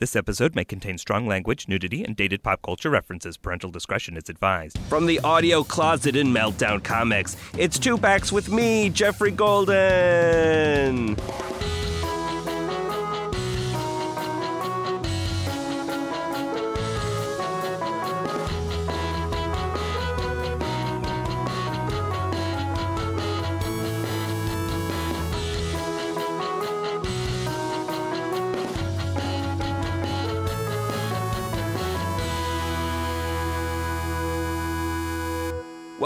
This episode may contain strong language, nudity, and dated pop culture references. Parental discretion is advised. From the audio closet in Meltdown Comics, it's Two Packs with me, Geoffrey Golden.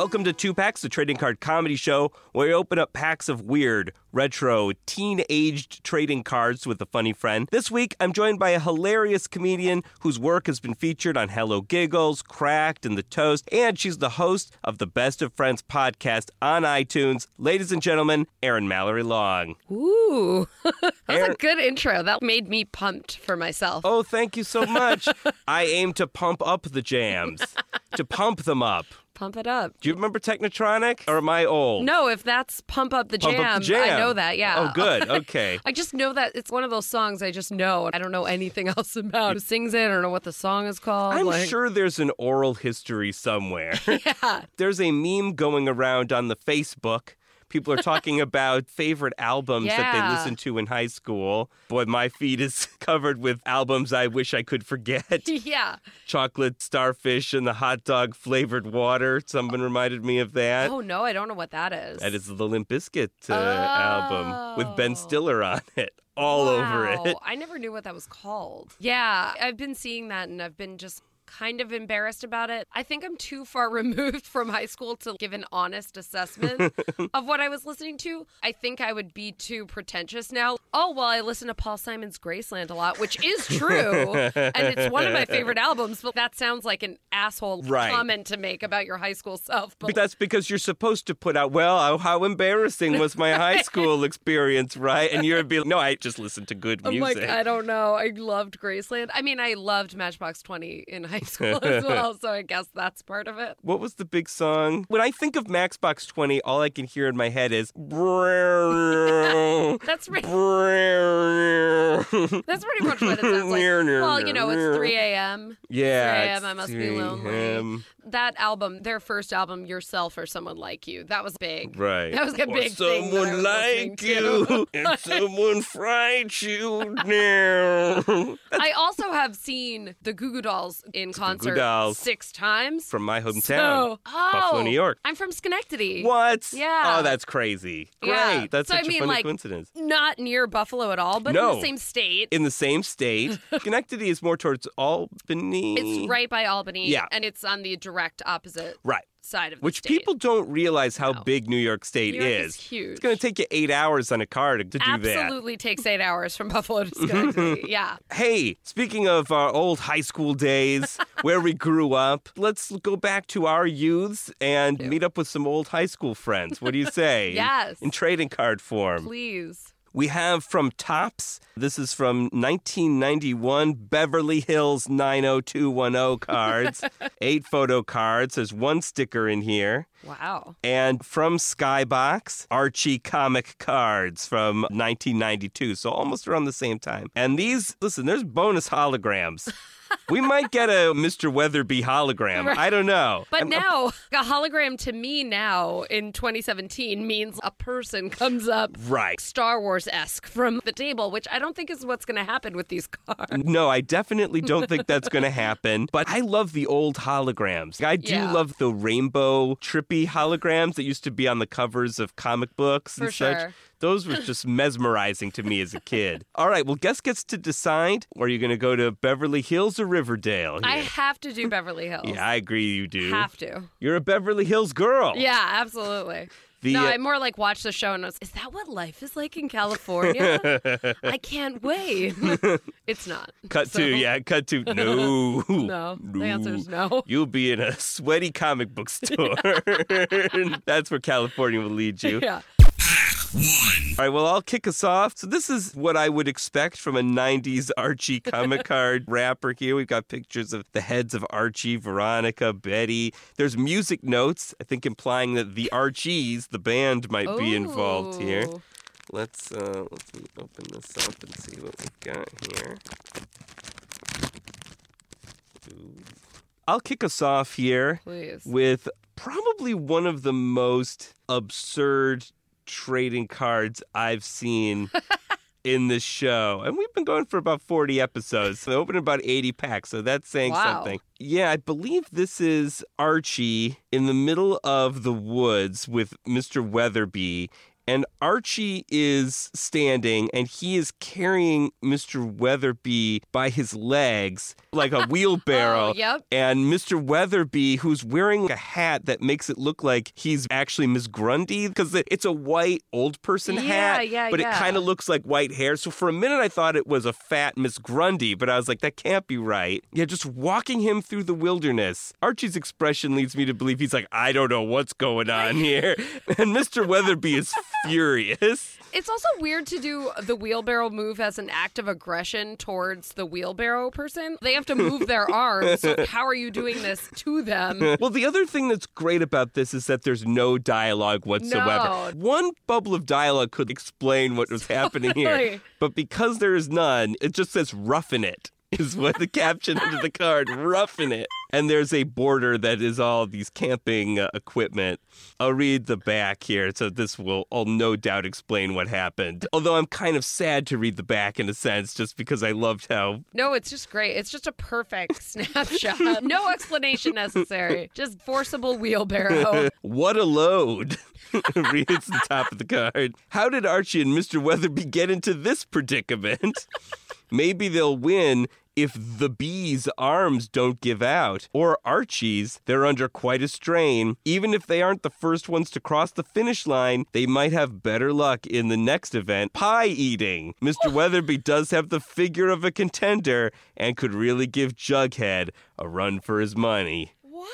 Welcome to Two Packs, the trading card comedy show where we open up packs of weird, retro, teen aged trading cards with a funny friend. This week, I'm joined by a hilarious comedian whose work has been featured on Hello Giggles, Cracked, and The Toast, and she's the host of the Best of Friends podcast on iTunes. Ladies and gentlemen, Erin Mallory Long. Ooh, that was Aaron- a good intro. That made me pumped for myself. Oh, thank you so much. I aim to pump up the jams, to pump them up. Pump it up. Do you remember Technotronic, or am I old? No, if that's pump up the Pump jam, Up the Jam. I know that. Yeah. Oh, good. Okay. I just know that it's one of those songs I just know. I don't know anything else about who sings it. I don't know what the song is called. I'm like- sure there's an oral history somewhere. Yeah. there's a meme going around on the Facebook. People are talking about favorite albums that they listened to in high school. Boy, my feed is covered with albums I wish I could forget. Yeah. Chocolate starfish and the hot dog flavored water. Someone reminded me of that. Oh no, I don't know what that is. That is the Limp Bizkit uh, album with Ben Oh. Stiller on it, all over it. I never knew what that was called. Yeah, I've been seeing that and I've been just kind of embarrassed about it. I think I'm too far removed from high school to give an honest assessment of what I was listening to. I think I would be too pretentious now. Oh, well, I listen to Paul Simon's Graceland a lot, which is true. and it's one of my favorite albums, but that sounds like an asshole Right. comment to make about your high school self. But that's because you're supposed to put out, well, how, how embarrassing was my high school experience, right? And you'd be like, no, I just listened to good music. I'm like, I don't know. I loved Graceland. I mean, I loved Matchbox 20 in high school as well, so I guess that's part of it. what was the big song? When I think of Matchbox 20, all I can hear in my head is. That's re- that's pretty much what it sounds like. Well, you know, it's 3 a.m. Yeah. 3 a.m. I must be 3 lonely. That album, their first album, Yourself or Someone Like You, that was big. Right. That was a Or big thing someone listening like you, and someone fright you now. I also have seen the Goo Goo Dolls in concert Dolls. six times. From my hometown, So, oh, Buffalo, New York. Oh, I'm from Schenectady. What? Yeah. Oh, that's crazy. Great. Yeah. That's So, I such mean, a funny like, coincidence. Not near Buffalo at all, but in the same state. In the same state, Schenectady is more towards Albany. It's right by Albany. Yeah. And it's on the direct opposite Right. Side of the Which state. people don't realize how No. big New York State New York is. is huge. It's going to take you eight hours on a car to, to do that. Absolutely takes eight hours from Buffalo to Schenectady. Mm-hmm, mm-hmm. yeah. Hey, speaking of our old high school days where we grew up, let's go back to our youths and meet up with some old high school friends. What do you say? In- Yes. In, trading card form. Please. We have from Topps, this is from 1991 Beverly Hills 90210 cards, eight photo cards. There's one sticker in here. Wow. And from Skybox, Archie comic cards from 1992, so almost around the same time. And these, listen, there's bonus holograms. we might get a Mr. Weatherbee hologram. Right. I don't know. But I'm- now, a hologram to me now in 2017 means a person comes up Right. Star Wars esque from the table, which I don't think is what's going to happen with these cards. No, I definitely don't think that's going to happen. But I love the old holograms. I do Yeah. love the rainbow trippy holograms that used to be on the covers of comic books For and such. Those were just mesmerizing to me as a kid. All right, well, guest gets to decide. Are you going to go to Beverly Hills or Riverdale? I have to do Beverly Hills. yeah, I agree you do. have to. You're a Beverly Hills girl. Yeah, absolutely. The, no, uh, I more like watch the show and was, is that what life is like in California? I can't wait. it's not. Cut So- to, yeah, cut to. No. No. The answer is no. You'll be in a sweaty comic book store. That's where California will lead you. Yeah. All right, well, I'll kick us off. So, this is what I would expect from a 90s Archie comic card wrapper here. We've got pictures of the heads of Archie, Veronica, Betty. There's music notes, I think implying that the Archies, the band, might be involved here. Let's uh, let's open this up and see what we've got here. I'll kick us off here Please. with probably one of the most absurd trading cards I've seen in this show. And we've been going for about 40 episodes. They opened about 80 packs, so that's saying Wow. something. Yeah, I believe this is Archie in the middle of the woods with Mr. Weatherbee. And Archie is standing and he is carrying Mr. Weatherbee by his legs like a oh, wheelbarrow. Oh, yep. And Mr. Weatherbee, who's wearing a hat that makes it look like he's actually Miss Grundy, because it's a white old person Yeah, hat, yeah, but yeah. it kind of looks like white hair. So for a minute, I thought it was a fat Miss Grundy, but I was like, that can't be right. Yeah, just walking him through the wilderness. Archie's expression leads me to believe he's like, I don't know what's going on here. And Mr. Weatherbee is furious. It's also weird to do the wheelbarrow move as an act of aggression towards the wheelbarrow person. They have to move their arms. So how are you doing this to them? Well, the other thing that's great about this is that there's no dialogue whatsoever. No. One bubble of dialogue could explain what was happening here, but because there is none, it just says roughen it." Is what the caption under the card, roughing it. And there's a border that is all these camping uh, equipment. I'll read the back here, so this will I'll no doubt explain what happened. Although I'm kind of sad to read the back in a sense, just because I loved how No, it's just great. It's just a perfect snapshot. No explanation necessary. Just forcible wheelbarrow. What a load. Reads the top of the card. How did Archie and Mr. Weatherbee get into this predicament? Maybe they'll win if the bees' arms don't give out. Or Archie's, they're under quite a strain. Even if they aren't the first ones to cross the finish line, they might have better luck in the next event pie eating. Mr. Weatherbee does have the figure of a contender and could really give Jughead a run for his money. what?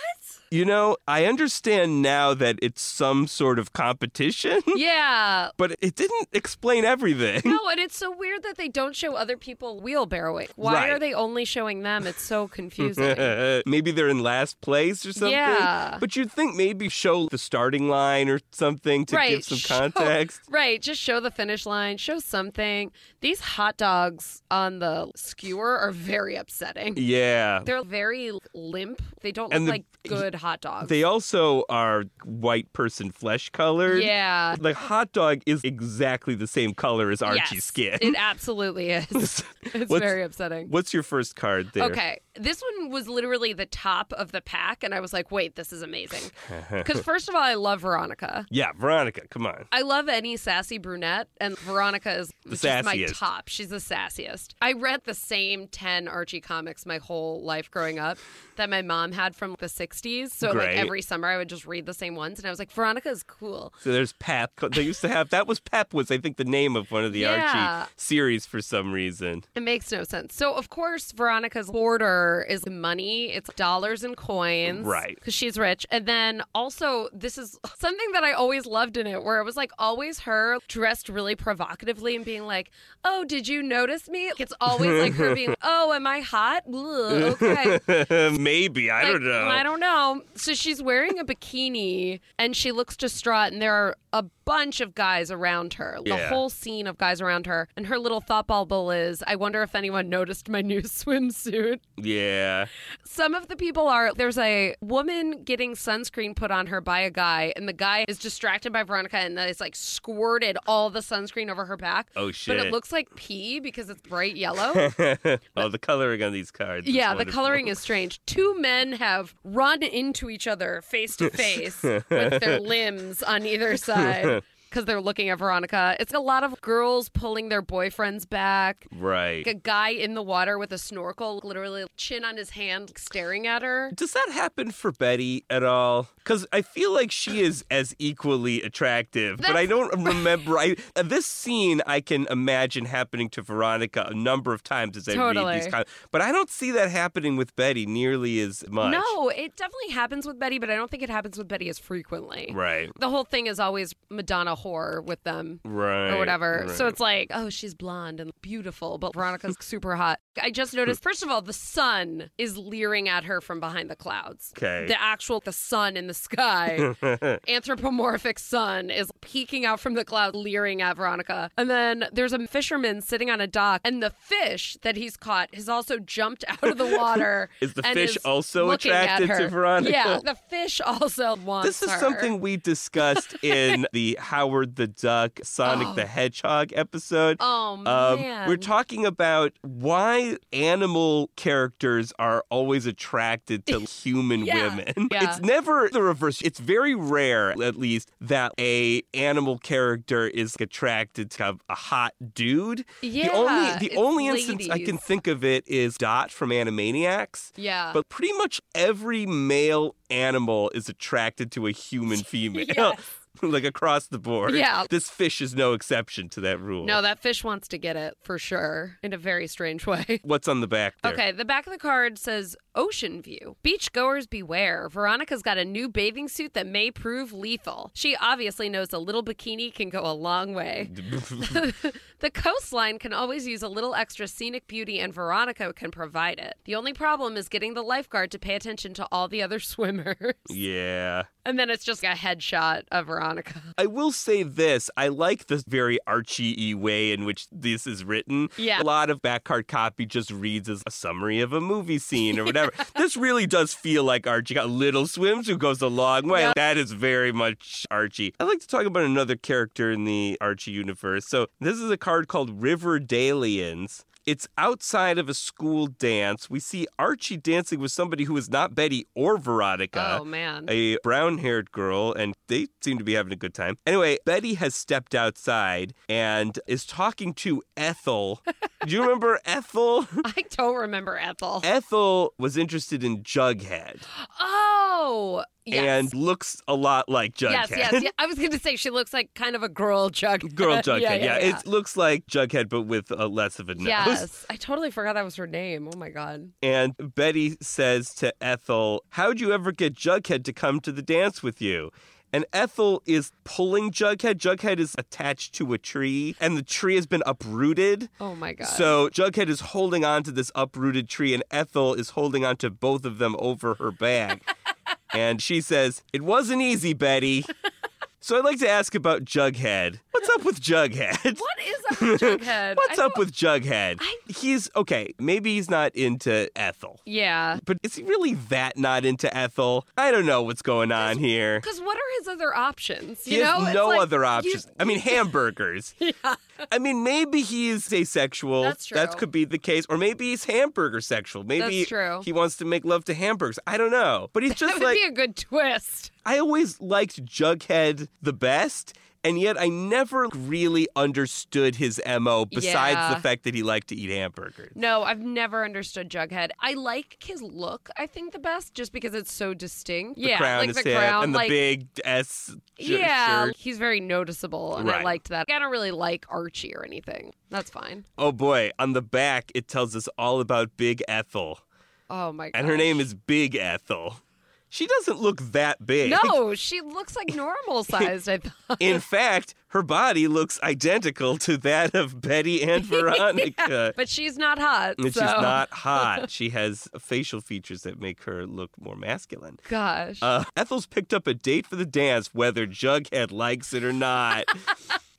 You know, I understand now that it's some sort of competition, Yeah. but it didn't explain everything. No, and it's so weird that they don't show other people wheelbarrowing. Why Right. are they only showing them? It's so confusing. maybe they're in last place or something. Yeah. But you'd think maybe show the starting line or something to right. give some show- context. right. Just show the finish line, show something. These hot dogs on the skewer are very upsetting. Yeah. They're very limp. They don't And look the- like good hot dogs. They also are white person flesh colored. yeah. The hot dog is exactly the same color as Archie's Yes, skin. It absolutely is. it's What's- very upsetting. What's your first card there? Okay, this one was literally the top of the pack, and I was like, wait, this is amazing. Because, first of all, I love Veronica. Yeah, Veronica, come on. I love any sassy brunette, and Veronica is just my top. She's the sassiest. I read the same 10 Archie comics my whole life growing up that my mom had from the 60s. So, Great. like, every summer I would just read the same ones, and I was like, Veronica is cool. So there's Pep. They used to have that was Pep was I think the name of one of the Yeah. Archie series for some reason. It makes no sense. So, of course, Veronica's border is money. It's dollars and coins. Right. Because she's rich. And then also, this is something that I always loved in it, where it was like always her dressed really provocatively and being like, Oh, did you notice me? It's always like her being, Oh, am I hot? Ugh, okay. Maybe I don't know. I don't know. So she's wearing a bikini and she looks distraught, and there are a bunch of guys around her. The Yeah. whole scene of guys around her. And her little thought bubble is I wonder if anyone noticed my new swimsuit. yeah. Some of the people are there's a woman getting sunscreen put on her by a guy, and the guy is distracted by Veronica and is like squirted all the sunscreen over her back. Oh shit. But it looks like pee because it's bright yellow. oh, the coloring on these cards. Yeah, the coloring is strange. Two men have run into each other face to face with their limbs on either side because they're looking at Veronica. It's a lot of girls pulling their boyfriends back. right. Like A guy in the water with a snorkel, literally chin on his hand, staring at her. Does that happen for Betty at all? Because I feel like she is as equally attractive, but I don't remember. I uh, this scene I can imagine happening to Veronica a number of times as I read these, con- but I don't see that happening with Betty nearly as much. No, it definitely happens with Betty, but I don't think it happens with Betty as frequently. Right. The whole thing is always Madonna whore with them Right. or whatever. So it's like, oh, she's blonde and beautiful, but Veronica's super hot. I just noticed, first of all, the sun is leering at her from behind the clouds. Okay. The actual the sun in the sky, anthropomorphic sun is peeking out from the cloud, leering at Veronica. And then there's a fisherman sitting on a dock, and the fish that he's caught has also jumped out of the water. Is the fish is also attracted to. Veronica? Yeah, the fish also wants her. This is her. something we discussed in the Howard the Duck, Sonic Oh. the Hedgehog episode. Oh Um, man, we're talking about why animal characters are always attracted to human Yeah, women. yeah. It's never the reverse. It's very rare, at least, that a animal character is attracted to a hot dude. Yeah, the only the only instance I can think of it is Dot from Animaniacs. Yeah. But pretty much every male animal is attracted to a human female. Yes. like across the board. Yeah. This fish is no exception to that rule. No, that fish wants to get it for sure in a very strange way. What's on the back there? Okay, the back of the card says Ocean View. Beachgoers beware. Veronica's got a new bathing suit that may prove lethal. She obviously knows a little bikini can go a long way. the coastline can always use a little extra scenic beauty, and Veronica can provide it. The only problem is getting the lifeguard to pay attention to all the other swimmers. yeah. And then it's just a headshot of Veronica. I will say this. I like the very Archie y way in which this is written. Yeah. A lot of back card copy just reads as a summary of a movie scene or whatever. this really does feel like Archie. Got little Swims who goes a long way. That is very much Archie. I'd like to talk about another character in the Archie universe. So this is a card called Riverdalians. It's outside of a school dance. We see Archie dancing with somebody who is not Betty or Veronica oh, man. a brown haired girl, and they seem to be having a good time. Anyway, Betty has stepped outside and is talking to Ethel. Do you remember Ethel? I don't remember Ethel. Ethel was interested in Jughead Oh, yes. and looks a lot like Jughead. Yes, yes, yeah. I was going to say she looks like kind of a girl Jughead. Girl Jughead, yeah, yeah, yeah, yeah. It looks like Jughead, but with uh, less of a nose. Yes, I totally forgot that was her name. Oh my god. And Betty says to Ethel, How'd you ever get Jughead to come to the dance with you? And Ethel is pulling Jughead. Jughead is attached to a tree, and the tree has been uprooted. Oh my god. So Jughead is holding on to this uprooted tree, and Ethel is holding on to both of them over her back. and she says, It wasn't easy, Betty. So I'd like to ask about Jughead. What's up with Jughead? what is up with Jughead? What's up with Jughead? I- He's okay. Maybe he's not into Ethel. Yeah. But is he really that not into Ethel? I don't know what's going on here. Because what are his other options? You has know, It's no like, other you- options. I mean, hamburgers. yeah. I mean, maybe he's asexual. That's true. That could be the case. Or maybe he's hamburger sexual. Maybe That's true. he wants to make love to hamburgers. I don't know. But he's That just would like, be a good twist. I always liked Jughead the best. And yet, I never really understood his MO besides Yeah. the fact that he liked to eat hamburgers. No, I've never understood Jughead. I like his look, I think, the best, just because it's so distinct. The yeah, crown like is the crown, and the like, big S yeah, shirt. he's very noticeable, and I Right. liked that. I don't really like Archie or anything. That's fine. Oh boy, on the back it tells us all about Big Ethel. Oh my god. And her name is Big Ethel. She doesn't look that big. No, she looks like normal sized, I thought. In fact, her body looks identical to that of Betty and Veronica. But she's not hot. And so. she's not hot. She has facial features that make her look more masculine. Gosh. Uh, Ethel's picked up a date for the dance, whether Jughead likes it or not.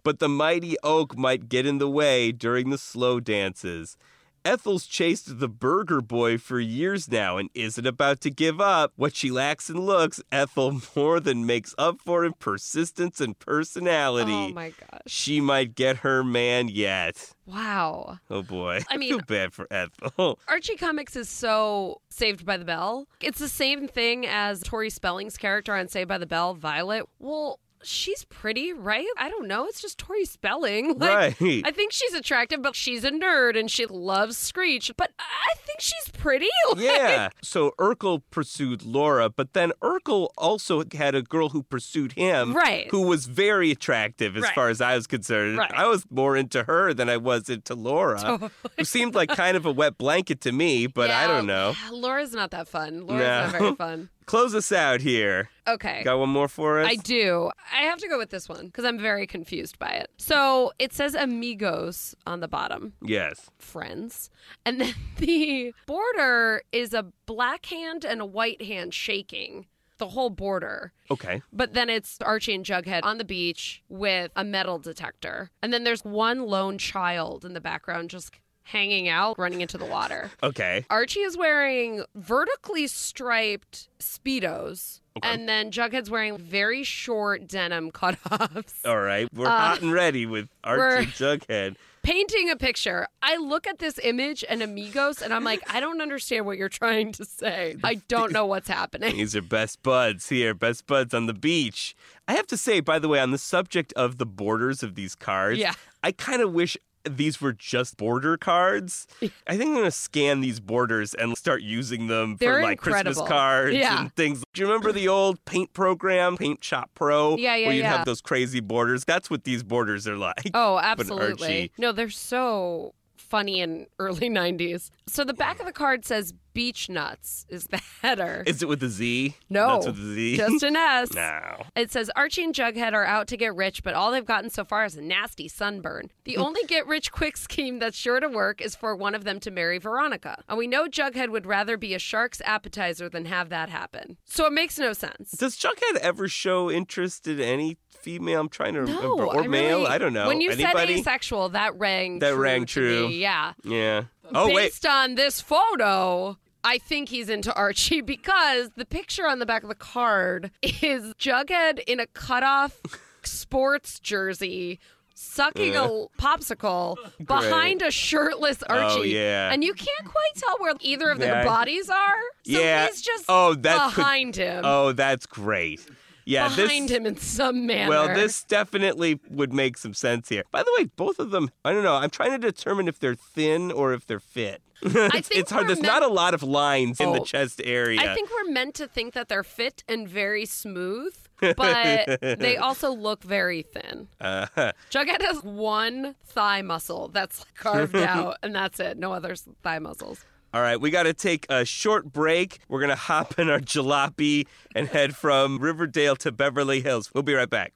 but the mighty oak might get in the way during the slow dances. Ethel's chased the burger boy for years now and isn't about to give up. What she lacks in looks, Ethel more than makes up for in persistence and personality. oh my gosh. She might get her man yet. Wow. Oh boy. I mean- feel bad for Ethel. Archie Comics is so Saved by the Bell. It's the same thing as Tori Spelling's character on Saved by the Bell, Violet. Well, she's pretty, right? I don't know. It's just Tori Spelling. Like, right. I think she's attractive, but she's a nerd and she loves Screech. But I think she's pretty. Like, Yeah. So Urkel pursued Laura, but then Urkel also had a girl who pursued him. Right. Who was very attractive as Right. far as I was concerned. Right. I was more into her than I was into Laura. totally. Who seemed like kind of a wet blanket to me, but I don't know. Laura's not that fun. Laura's No. not very fun. Close us out here. Okay. Got one more for us? I do. I have to go with this one because I'm very confused by it. So it says amigos on the bottom, Yes. friends. And then the border is a black hand and a white hand shaking the whole border. Okay. But then it's Archie and Jughead on the beach with a metal detector. And then there's one lone child in the background just hanging out, running into the water. Okay. Archie is wearing vertically striped Speedos. And then Jughead's wearing very short denim cutoffs. All right. We're Uh, hot and ready with Archie Jughead. Painting a picture. I look at this image and Amigos and I'm like, I don't understand what you're trying to say. I don't know what's happening. These are best buds here, best buds on the beach. I have to say, by the way, on the subject of the borders of these cards, Yeah. I kind of wish these were just border cards. I think I'm going to scan these borders and start using them They're for like Christmas cards Yeah. and things. Do you remember the old paint program, Paint Shop Pro? Yeah, yeah, Where you'd yeah. have those crazy borders. That's what these borders are like. Oh, absolutely. No, they're so funny in early 90s. So the back of the card says Beach Nuts is the header. Is it with a Z? no, Nuts with a Z? just an S. no. It says Archie and Jughead are out to get rich, but all they've gotten so far is a nasty sunburn. The only get rich quick scheme that's sure to work is for one of them to marry Veronica. And we know Jughead would rather be a shark's appetizer than have that happen. So it makes no sense. Does Jughead ever show interest in any female? I'm trying to No, remember. Or I male? really- I don't know. When you Anybody? said asexual, that rang That true rang true. me, Yeah. Yeah. Oh wait. Based on this photo, I think he's into Archie because the picture on the back of the card is Jughead in a cutoff sports jersey. Sucking a popsicle behind a shirtless oh, Archie. Oh, yeah. And you can't quite tell where either of Yeah. their bodies are. So Yeah. he's just Oh, that could- behind him. Oh, that's great. Yeah, behind this. him in some manner. Well, this definitely would make some sense here. By the way, both of them, I don't know. I'm trying to determine if they're thin or if they're fit. it's, think it's hard. There's meant- not a lot of lines in the Oh. chest area. I think we're meant to think that they're fit and very smooth, but they also look very thin. Uh, Jughead has one thigh muscle that's carved out, and that's it. No other thigh muscles. All right, we got to take a short break. We're going to hop in our jalopy and head from Riverdale to Beverly Hills. We'll be right back.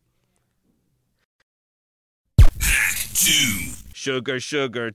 Act two, Sugar, sugar,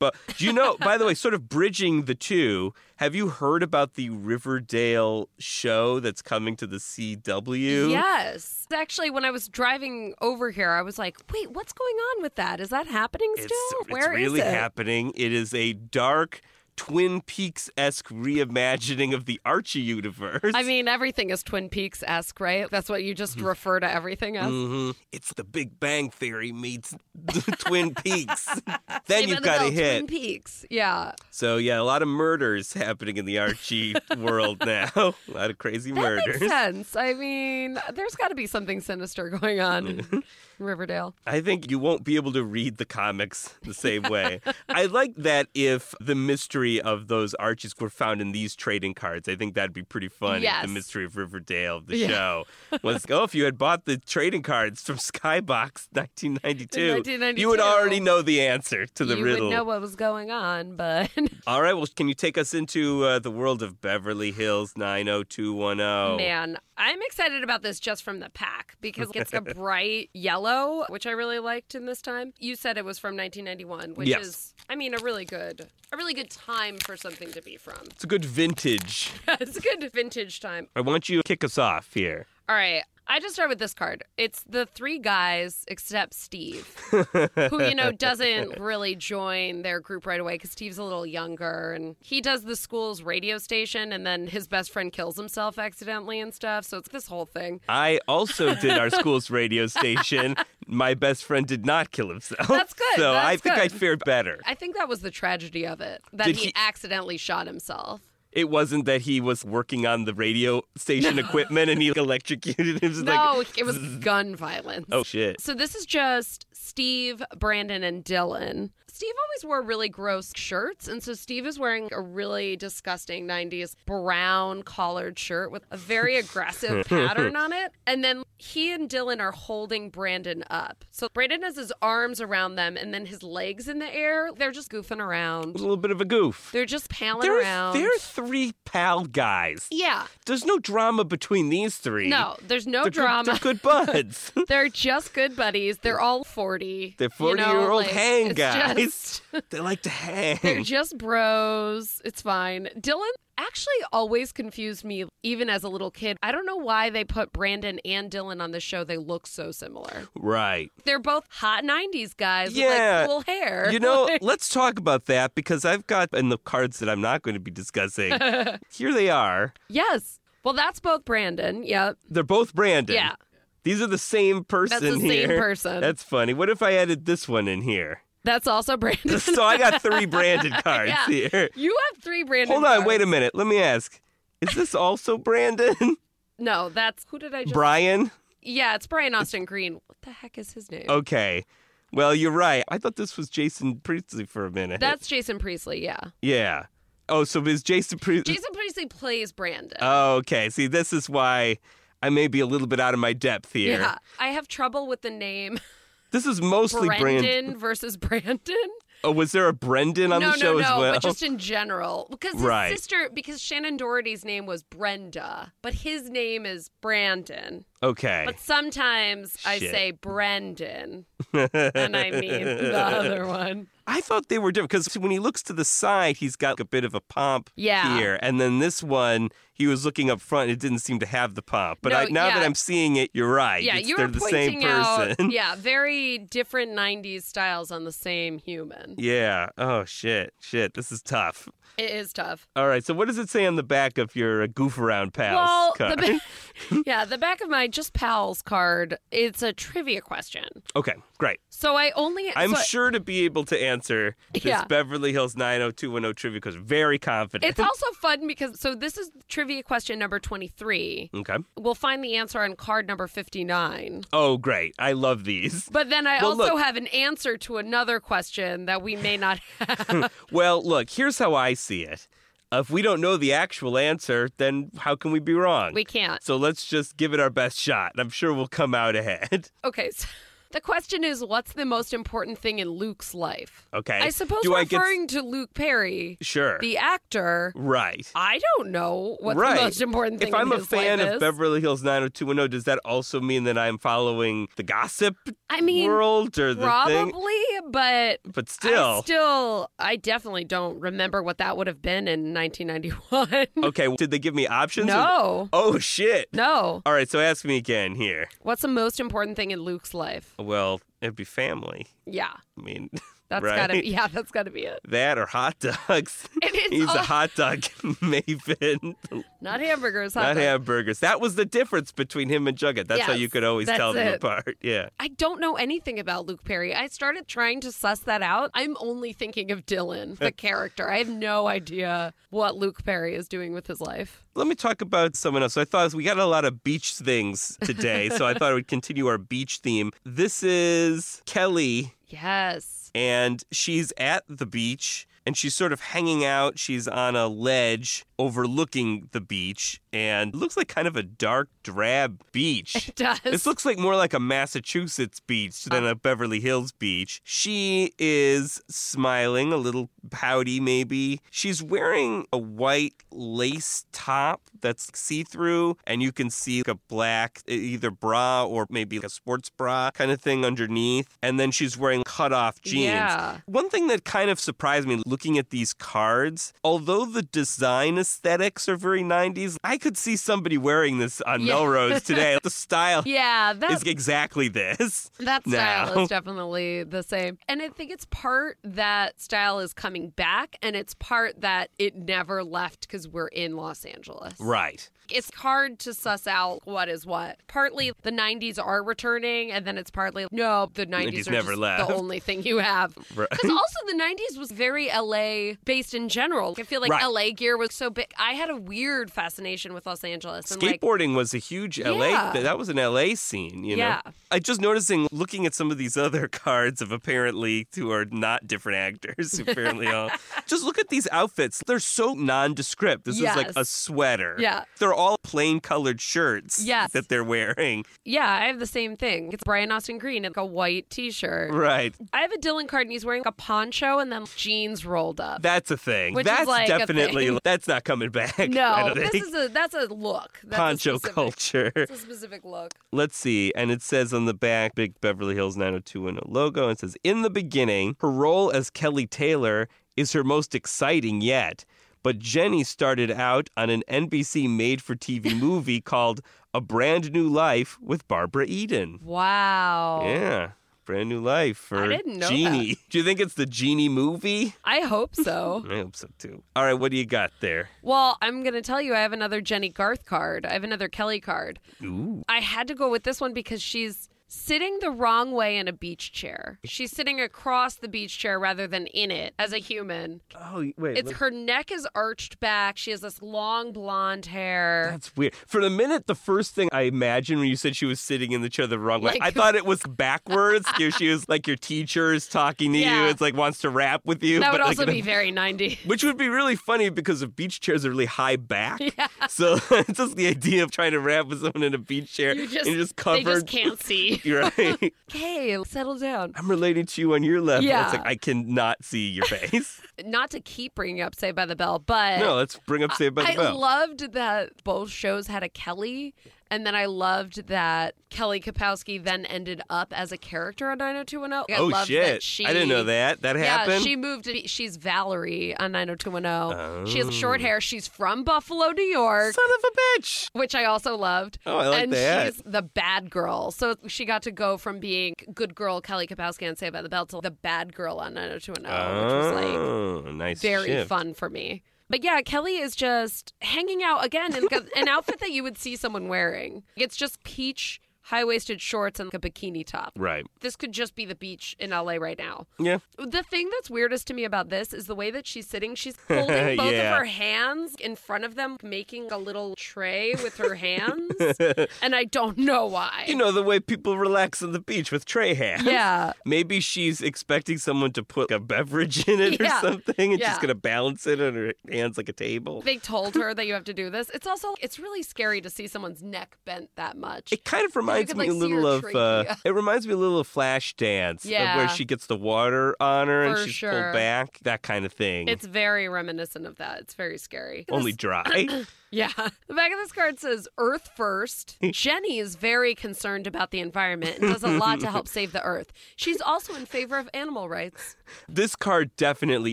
bu- Do you know, by the way, sort of bridging the two, have you heard about the Riverdale show that's coming to the CW? Yes. Actually, when I was driving over here, I was like, wait, what's going on with that? Is that happening still? It's, it's Where is really it? happening. It is a dark, Twin Peaks esque reimagining of the Archie universe. I mean, everything is Twin Peaks esque, right? That's what you just refer to everything as. Mhm. It's the Big Bang Theory meets Twin Peaks. then Saved you've got to Bell, hit. Twin Peaks. Yeah. So yeah, a lot of murders happening in the Archie world now. A lot of crazy That murders. makes sense. I mean, there's got to be something sinister going on in Riverdale. I think you won't be able to read the comics the same way. I like that if the mystery of those arches were found in these trading cards. I think that'd be pretty fun. Yes. The mystery of Riverdale, the Yeah. show. Was oh, if you had bought the trading cards from Skybox 1992, you would already know the answer to the you riddle. would know what was going on, but All right, well, can you take us into uh, the world of Beverly Hills 90210? man, I'm excited about this just from the pack because it's a bright yellow, which I really liked in this time. You said it was from 1991, which Yes. is, I mean, a really good, a really good time for something to be from. It's a good vintage. it's a good vintage time. I want you to kick us off here. All right. I just start with this card. It's the three guys except Steve, who, you know, doesn't really join their group right away because Steve's a little younger and he does the school's radio station and then his best friend kills himself accidentally and stuff. So it's this whole thing. I also did our school's radio station. My best friend did not kill himself. That's good. So I That's think I fared better. I think that was the tragedy of it that he, he- accidentally shot himself. It wasn't that he was working on the radio station equipment and he electrocuted him. It's No, like, it was gun violence. oh shit. So this is just Steve, Brandon, and Dylan. Steve always wore really gross shirts. And so Steve is wearing a really disgusting 90s brown collared shirt with a very aggressive pattern on it. And then he and Dylan are holding Brandon up. So Brandon has his arms around them and then his legs in the air. They're just goofing around. A little bit of a goof. They're just palling They're, around. they're three pal guys. yeah. There's no drama between these three. No, there's no They're good- drama. they're good buds. They're just good buddies. They're all 40. They're you know, 40-year-old like, hang guys. Just- they like to hang. they're just bros. It's fine. Dylan actually always confused me, even as a little kid. I don't know why they put Brandon and Dylan on the show. They look so similar. right. They're both hot 90s guys Yeah. with like cool hair. You know, let's talk about that because I've got in the cards that I'm not going to be discussing. here they are. yes. Well, that's both Brandon. Yep. They're both Brandon. Yeah. These are the same person That's the same person. That's funny. What if I added this one in here? That's also Brandon. so I got three Brandon cards Yeah. here. You have three Brandon. Hold on, wait a minute. Let me ask. Is this also Brandon? No, that's who did I just? Brian? Yeah, it's Brian Austin Green. What the heck is his name? Okay. Well, you're right. I thought this was Jason Priestley for a minute. That's Jason Priestley. Yeah. yeah. Oh, so is Jason Priestley? Jason Priestley plays Brandon. Oh, okay. See, this is why I may be a little bit out of my depth here. Yeah, I have trouble with the name This is mostly Brendan Brandon. versus Brandon. Oh, was there a Brendan on no, the show no, no, as well? but just in general, because his Right. sister, because Shannen Doherty's name was Brenda, but his name is Brandon. Okay. But sometimes I say Brendan, and I mean the other one. I thought they were different because when he looks to the side, he's got a bit of a pomp Yeah. here, and then this one, he was looking up front. It didn't seem to have the pomp. But No, I, now that. I'm seeing it, you're right. Yeah, It's- you were the pointing same person. out, yeah, very different '90s styles on the same human. yeah. Oh shit, shit. This is tough. It is tough. All right. So what does it say on the back of your goof around pals Well, card? the yeah, the back of my just pals card. It's a trivia question. okay, great. So I only. I'm so sure to be able to answer this Yeah. Beverly Hills 90210 trivia because very confident. It's also fun because so this is trivia question number 23. okay. We'll find the answer on card number 59. Oh, great. I love these. But then I Well, also look- have an answer to another question that we may not have. Well, look, here's how I see it. If we don't know the actual answer, then how can we be wrong? we can't. So let's just give it our best shot. I'm sure we'll come out ahead. Okay, so the question is what's the most important thing in Luke's life? Okay. I suppose Do I get referring to Luke Perry, sure? the actor, right. I don't know what right. the most important thing if I'm in a his fan life of is. Beverly Hills 90210, does that also mean that I'm following the gossip I mean, world or the thing? probably, but But still. I still, I definitely don't remember what that would have been in 1991. okay, did they give me options? or- no, Oh, shit. no. All right, so ask me again here. What's the most important thing in Luke's life? Well, it'd be family. Yeah, I mean, that's right? gotta. be Yeah, that's gotta be it. That or hot dogs. He's all- a hot dog maven, Not hamburgers. hot not dogs. hamburgers. That was the difference between him and Jughead. That's how you could always tell them it. apart. Yeah. I don't know anything about Luke Perry. I started trying to suss that out. I'm only thinking of Dylan, the character. I have no idea what Luke Perry is doing with his life. Let me talk about someone else. So I thought we got a lot of beach things today, so I thought I would continue our beach theme. This is Kelly, Yes. And she's at the beach. And she's sort of hanging out. She's on a ledge overlooking the beach, and looks like kind of a dark, drab beach. It does. This looks like more like a Massachusetts beach uh. than a Beverly Hills beach. She is smiling, a little pouty maybe. She's wearing a white lace top that's see through, and you can see a black either bra or maybe like a sports bra kind of thing underneath. And then she's wearing cut off jeans. Yeah. One thing that kind of surprised me looking at these cards, although the design aesthetics are very 90s, I could see somebody wearing this on Yeah. Melrose today. The style Yeah, that is exactly this. that style now. is definitely the same. And I think it's part that style is coming back and it's part that it never left cuz we're in Los Angeles. Right. It's hard to suss out what is what. Partly the 90s are returning, and then it's partly no, the 90s, 90s are never left. the only thing you have. Right. Because also the 90s was very LA based in general. I feel like Right. LA gear was so big. I had a weird fascination with Los Angeles. And like, Skateboarding was a huge LA. Yeah. That was an LA scene, you know. Yeah. I just noticing looking at some of these other cards of apparently who are not different actors. apparently all. Just look at these outfits. They're so nondescript. This is like a sweater. Yeah. They're all plain colored shirts. Yes. That they're wearing. yeah, I have the same thing. It's Brian Austin Green in like a white t shirt. Right. I have a Dylan card he's wearing a poncho and then jeans rolled up. That's a thing. That's like a definitely thing. that's not coming back. No, this is a that's a look. That's a poncho specific- culture. It's a specific look. Let's see. And it says on the back, Big Beverly Hills 90210 logo. And it says, In the beginning, her role as Kelly Taylor is her most exciting yet. But Jennie started out on an NBC made for TV movie called A Brand New Life with Barbara Eden. Wow. Yeah. Brand New Life for I didn't know Genie. Do you think it's the Genie movie? I hope so. I hope so too. All right, what do you got there? well, I'm going to tell you, I have another Jennie Garth card. I have another Kelly card. Ooh. I had to go with this one because she's sitting the wrong way in a beach chair. She's sitting across the beach chair rather than in it as a human. Oh, wait. It's her neck is arched back. She has this long blonde hair. That's weird. For the minute, the first thing I imagined when you said she was sitting in the chair the wrong way, Like- I thought it was backwards. She was like your teacher is talking to you. It's like wants to rap with you. That would like, also be very 90. Which would be really funny because the beach chairs are really high back. Yeah. So it's just the idea of trying to rap with someone in a beach chair You just, and just they just can't see. You're right. Okay, settle down. I'm relating to you on your level. Yeah. It's like I cannot see your face. Not to keep bringing up Saved by the Bell, but no, let's bring up Saved by the Bell. I loved that both shows had a Kelly, and then I loved that Kelly Kapowski then ended up as a character on 90210. I oh loved shit! That she, I didn't know that. That Yeah, happened. she moved. To, she's Valerie on 90210. She has Oh. short hair. She's from Buffalo, New York. Son of a bitch. Which I also loved. Oh, I like and that. she's the bad girl. So she got to go from being good girl Kelly Kapowski on Saved by the Bell to the bad girl on 90210, which was like Oh, nice. very shift. fun for me. But yeah, Kelly is just hanging out again in an outfit that you would see someone wearing. It's just peach high waisted shorts and like a bikini top. Right. This could just be the beach in LA right now. Yeah. The thing that's weirdest to me about this is the way that she's sitting. She's holding both Yeah. of her hands in front of them, making a little tray with her hands. and I don't know why. You know the way people relax on the beach with tray hands. yeah. Maybe she's expecting someone to put a beverage in it Yeah. or something, and Yeah. she's gonna balance it on her hands like a table. They told her that you have to do this. It's also it's really scary to see someone's neck bent that much. It kind of reminds could, me like, a little of. Uh, it reminds me a little of Flashdance, Yeah. where she gets the water on her and For she's sure. pulled back, that kind of thing. It's very reminiscent of that. It's very scary. only dry. yeah. The back of this card says Earth first. Jennie is very concerned about the environment and does a lot to help save the earth. She's also in favor of animal rights. this card definitely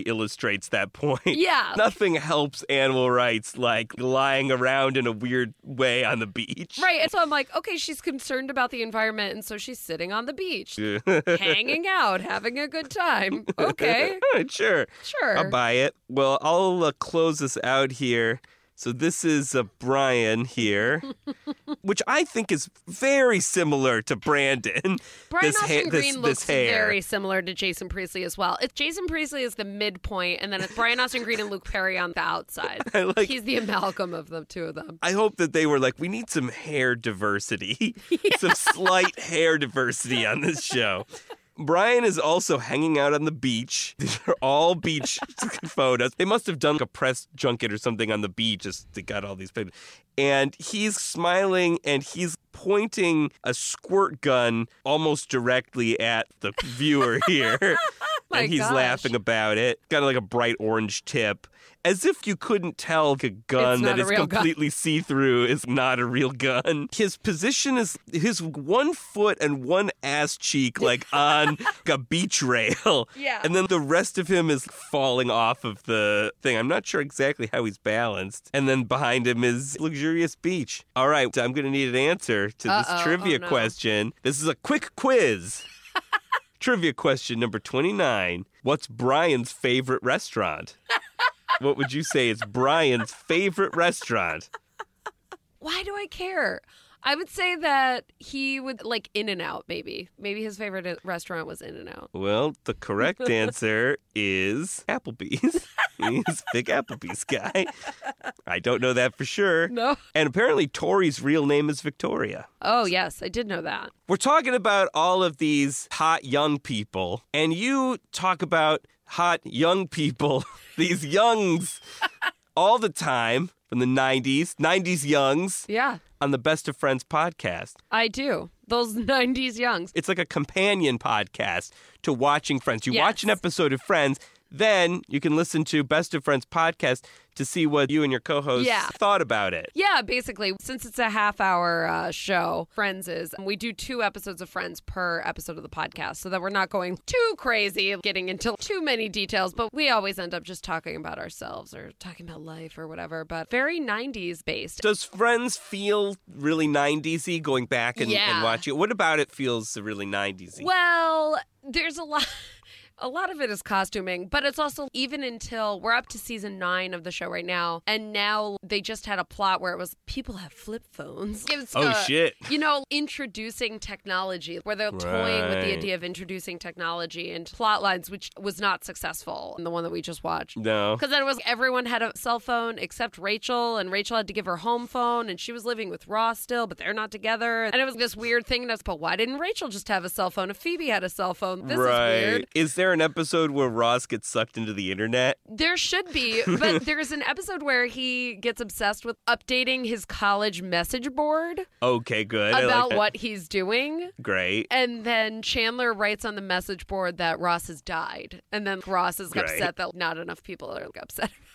illustrates that point. Yeah. Nothing helps animal rights like lying around in a weird way on the beach. Right. And so I'm like, okay, she's concerned about the environment and so she's sitting on the beach, hanging out, having a good time. Okay. Sure. Sure. I'll buy it. Well, I'll uh, close this out here. So this is uh, Brian here, which I think is very similar to Brandon. Brian this Austin ha- Green this, looks this hair. very similar to Jason Priestley as well. If Jason Priestley is the midpoint, and then it's Brian Austin Green and Luke Perry on the outside. Like- He's the amalgam of the two of them. I hope that they were like, we need some hair diversity, some slight hair diversity on this show. Brian is also hanging out on the beach. These are all beach photos. They must have done a press junket or something on the beach just to get all these photos. And he's smiling and he's pointing a squirt gun almost directly at the viewer here. My and he's gosh. laughing about it. Got like a bright orange tip. As if you couldn't tell a gun that a is gun. completely see through is not a real gun. His position is his one foot and one ass cheek like on a beach rail. Yeah. And then the rest of him is falling off of the thing. I'm not sure exactly how he's balanced. And then behind him is luxurious beach. All right, I'm going to need an answer to this Uh-oh. trivia Oh, no. question. This is a quick quiz. Trivia question number 29. What's Brian's favorite restaurant? what would you say is Brian's favorite restaurant? Why do I care? I would say that he would like In and Out, maybe. Maybe his favorite uh, restaurant was In and Out. Well, the correct answer is Applebee's. He's a big Applebee's guy. I don't know that for sure. No. And apparently, Tori's real name is Victoria. Oh, yes, I did know that. We're talking about all of these hot young people, and you talk about hot young people, these youngs, all the time from the 90s, 90s youngs Yeah, on the Best of Friends podcast. I do. Those 90s youngs. It's like a companion podcast to watching Friends. You Yes. watch an episode of Friends, then you can listen to Best of Friends podcast to see what you and your co-host Yeah. thought about it. Yeah, basically, since it's a half hour uh, show, Friends is, we do two episodes of Friends per episode of the podcast so that we're not going too crazy, getting into too many details, but we always end up just talking about ourselves or talking about life or whatever, but very 90s based. Does Friends feel really 90s-y going back and, and watching it? What about it feels really 90s-y? Well, there's a lot. A lot of it is costuming, but it's also even until we're up to season nine of the show right now, and now they just had a plot where it was people have flip phones. It's, Oh, uh, shit. You know, introducing technology, where they're toying with the idea of introducing technology and plot lines, which was not successful in the one that we just watched. no. Because then it was everyone had a cell phone except Rachel, and Rachel had to give her home phone, and she was living with Ross still, but they're not together. And it was this weird thing. And I was, but why didn't Rachel just have a cell phone if Phoebe had a cell phone? This right. is weird. Is there an episode where Ross gets sucked into the internet? There should be, but there's an episode where he gets obsessed with updating his college message board Okay, good. I like about that. what he's doing. Great. And then Chandler writes on the message board that Ross has died. And then Ross is Great. upset that not enough people are upset about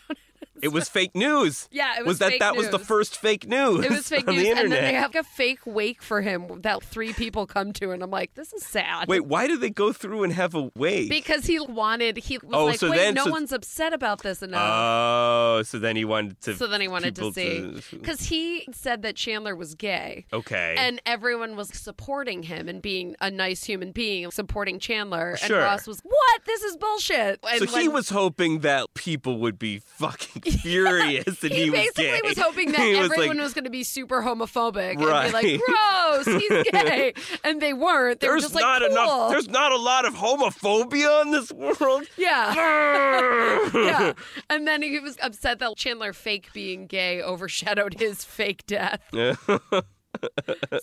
it. Was fake news. Yeah, it was that fake that was the first fake news? It was fake on news, the and internet. then they have a fake wake for him that three people come to, and I'm like, this is sad. Wait, why did they go through and have a wake? because he wanted, he was Oh, like, so wait, then- no so- one's upset about this enough. Oh, so then he wanted to. so then he wanted to see, because he said that Chandler was gay. Okay. And everyone was supporting him and being a nice human being, supporting Chandler. Sure. And Ross was, what? This is bullshit. And so he was hoping that people would be fucking furious that he, he, was basically gay. was hoping that He was everyone like, was going to be super homophobic Right. and be like, "Gross, he's gay," and they weren't. They were There's just like, not "Cool." enough. There's not a lot of homophobia in this world. yeah, yeah. And then he was upset that Chandler fake being gay overshadowed his fake death.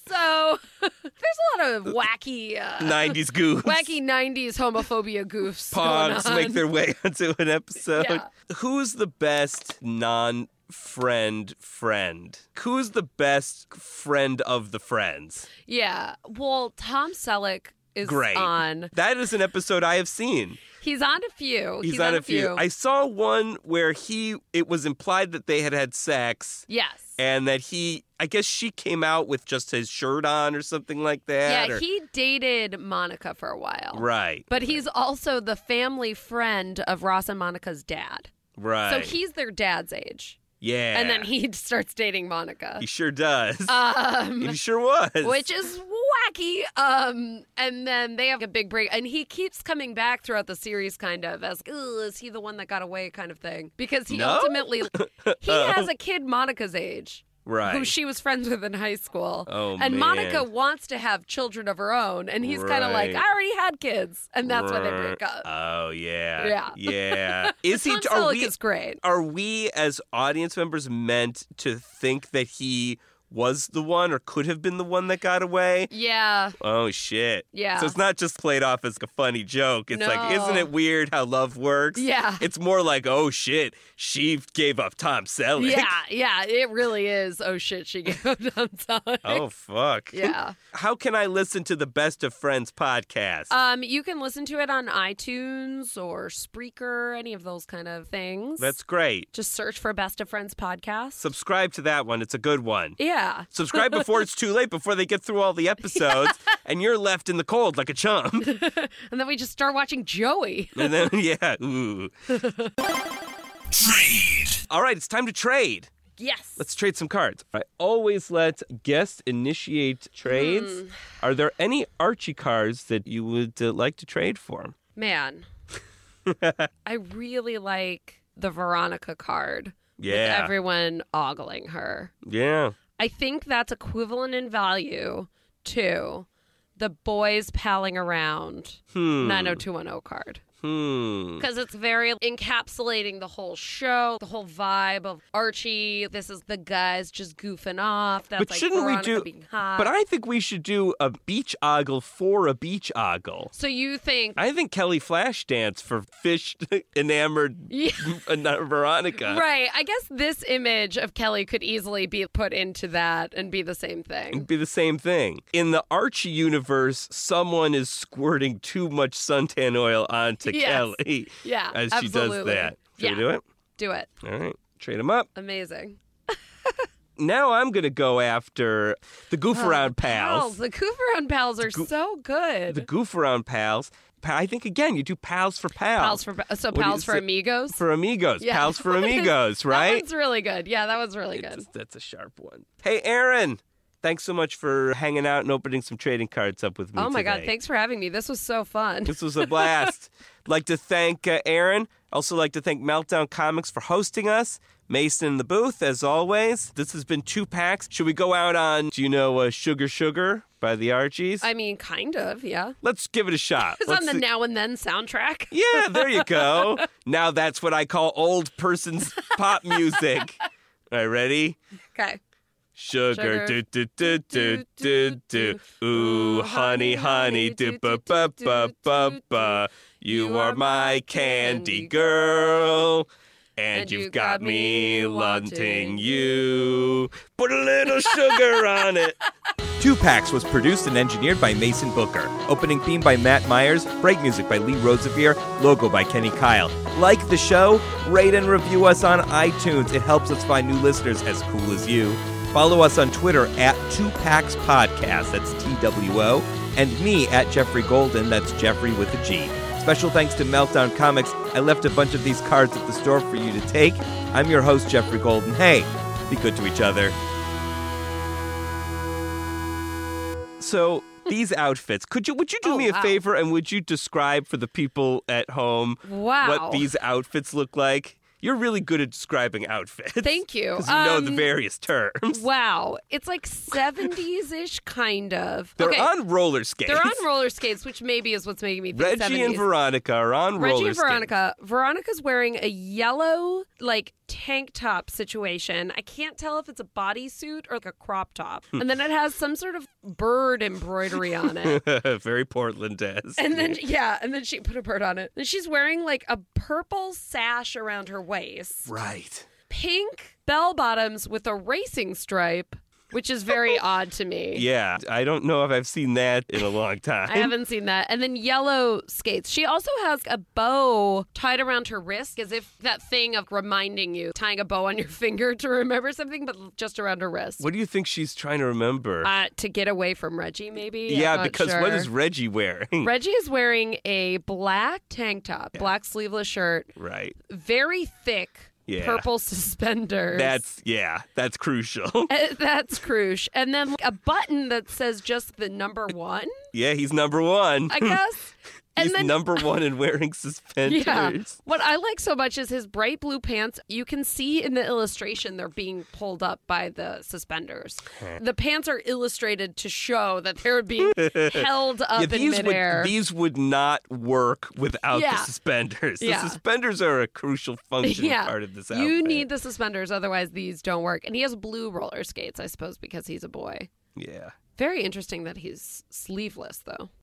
So there's a lot of wacky, uh, 90s goofs. wacky '90s homophobia goofs Pogs make their way onto an episode. Yeah. Who's the best non friend friend? Who's the best friend of the friends? yeah. Well, Tom Selleck is Great. on. That is an episode I have seen. He's on a few. He's, on, a few. I saw one where he it was implied that they had had sex yes. and that he I guess she came out with just his shirt on or something like that. Yeah, or- he dated Monica for a while. right. But he's also the family friend of Ross and Monica's dad. Right. So he's their dad's age. Yeah. And then he starts dating Monica. he sure does. Um, he sure was. which is wacky. Um, and then they have a big break, and he keeps coming back throughout the series, kind of as, "Ugh, is he the one that got away, kind of thing, because he No? ultimately he has a kid Monica's age. Right. Who she was friends with in high school. Oh, and man. Monica wants to have children of her own. And he's kind of like, Right. I already had kids. And that's why they break up. Oh yeah. Yeah. Yeah. Is he Tom are we is great. are we as audience members meant to think that he was the one or could have been the one that got away? Yeah. Oh shit. Yeah. So it's not just played off as a funny joke. It's like, isn't it weird how love works? Yeah. It's more like, oh shit, she gave up Tom Selleck. Yeah, yeah, it really is. Oh shit, she gave up Tom Selleck. Oh fuck. Yeah. How can I listen to the Best of Friends podcast? Um, you can listen to it on iTunes or Spreaker, any of those kind of things. That's great. just search for Best of Friends podcast. Subscribe to that one. It's a good one. yeah. Subscribe before it's too late, before they get through all the episodes, and you're left in the cold like a chump. And then we just start watching Joey. And then, yeah, ooh. Trade. All right, it's time to trade. Yes. Let's trade some cards. I always let guests initiate trades. Hmm. Are there any Archie cards that you would uh, like to trade for? Man. I really like the Veronica card. With Yeah. everyone ogling her. Yeah. I think that's equivalent in value to the boys palling around Hmm. 90210 card. Hmm. Because it's very encapsulating the whole show, the whole vibe of Archie. This is the guys just goofing off. That's But like shouldn't we do? being hot. But I think we should do a beach ogle for a beach ogle. so you think I think Kelly Flashdance for fish enamored Yeah. Veronica. Right. I guess this image of Kelly could easily be put into that and be the same thing. It'd be the same thing. In the Archie universe, someone is squirting too much suntan oil onto Yes. Kelly Yeah. as she does that. Should yeah. we do it? Do it. All right. Trade them up. Amazing. Now I'm going to go after the goof oh, around pals. The Goof Around pals are so good. The goof around pals. I think, again, you do pals for pals. pals for so What do you pals for amigos. For amigos. Yeah. Pals for amigos, That right? one's really good. Yeah, that was really It's- good. that's a sharp one. Hey, Erin. Thanks so much for hanging out and opening some trading cards up with me Oh my god, thanks for having me. This was so fun. This was a blast. like to thank uh, Erin. Also like to thank Meltdown Comics for hosting us. Mason in the booth, as always. This has been two packs. Should we go out on, do you know, uh, Sugar Sugar by the Archies? I mean, kind of, yeah. Let's give it a shot. It's on the see- Now and Then soundtrack. Yeah, there you go. now that's what I call old person's pop music. All right, ready? Okay. Sugar, Sugar. do do do do do do. Ooh, honey, honey, do ba ba ba ba ba. You are my candy girl. And you've got me wanting you. Put a little sugar on it. Two Packs was produced and engineered by Mason Booker. Opening theme by Matt Myers. Break music by Lee Rosevere. Logo by Kenny Keil. Like the show? Rate and review us on iTunes. It helps us find new listeners as cool as you. Follow us on Twitter at Two Packs Podcast. That's T W O. And me at Geoffrey Golden. That's Geoffrey with a G. Special thanks to Meltdown Comics. I left a bunch of these cards at the store for you to take. I'm your host, Geoffrey Golden. Hey, be good to each other. So these outfits, could you would you do Oh, me a wow. favor and would you describe for the people at home Wow. what these outfits look like? You're really good at describing outfits. Thank you. Because you know the Um, various terms. Wow. It's like 70s ish, kind of. They're okay. on roller skates. They're on roller skates, which maybe is what's making me think Reggie 70s. and Veronica are on Reggie roller skates. Reggie and Veronica. Veronica's wearing a yellow, like, tank top situation. I can't tell if it's a bodysuit or like a crop top. And then it has some sort of bird embroidery on it. Very Portland esque. And then, yeah, and then she put a bird on it. And she's wearing like a purple sash around her waist, right. pink bell bottoms with a racing stripe, which is very odd to me. Yeah, I don't know if I've seen that in a long time. I haven't seen that. And then yellow skates. She also has a bow tied around her wrist as if that thing of reminding you, tying a bow on your finger to remember something, but just around her wrist. What do you think she's trying to remember? Uh, to get away from Reggie, maybe? Yeah, because what sure. is Reggie wearing? Reggie is wearing a black tank top, black sleeveless shirt, right. very thick Yeah. purple suspenders. That's yeah, that's crucial. Uh, That's crucial. And then a button that says just the number one, yeah, he's number one. I guess. and he's then number one in wearing suspenders. Yeah. What I like so much is his bright blue pants. You can see in the illustration they're being pulled up by the suspenders. the pants are illustrated to show that they're being held up Yeah, in these midair. would these would not work without Yeah. the suspenders. Yeah. The suspenders are a crucial function yeah, part of this outfit. you need the suspenders, otherwise these don't work. And he has blue roller skates, I suppose, because he's a boy. Yeah. Very interesting that he's sleeveless, though.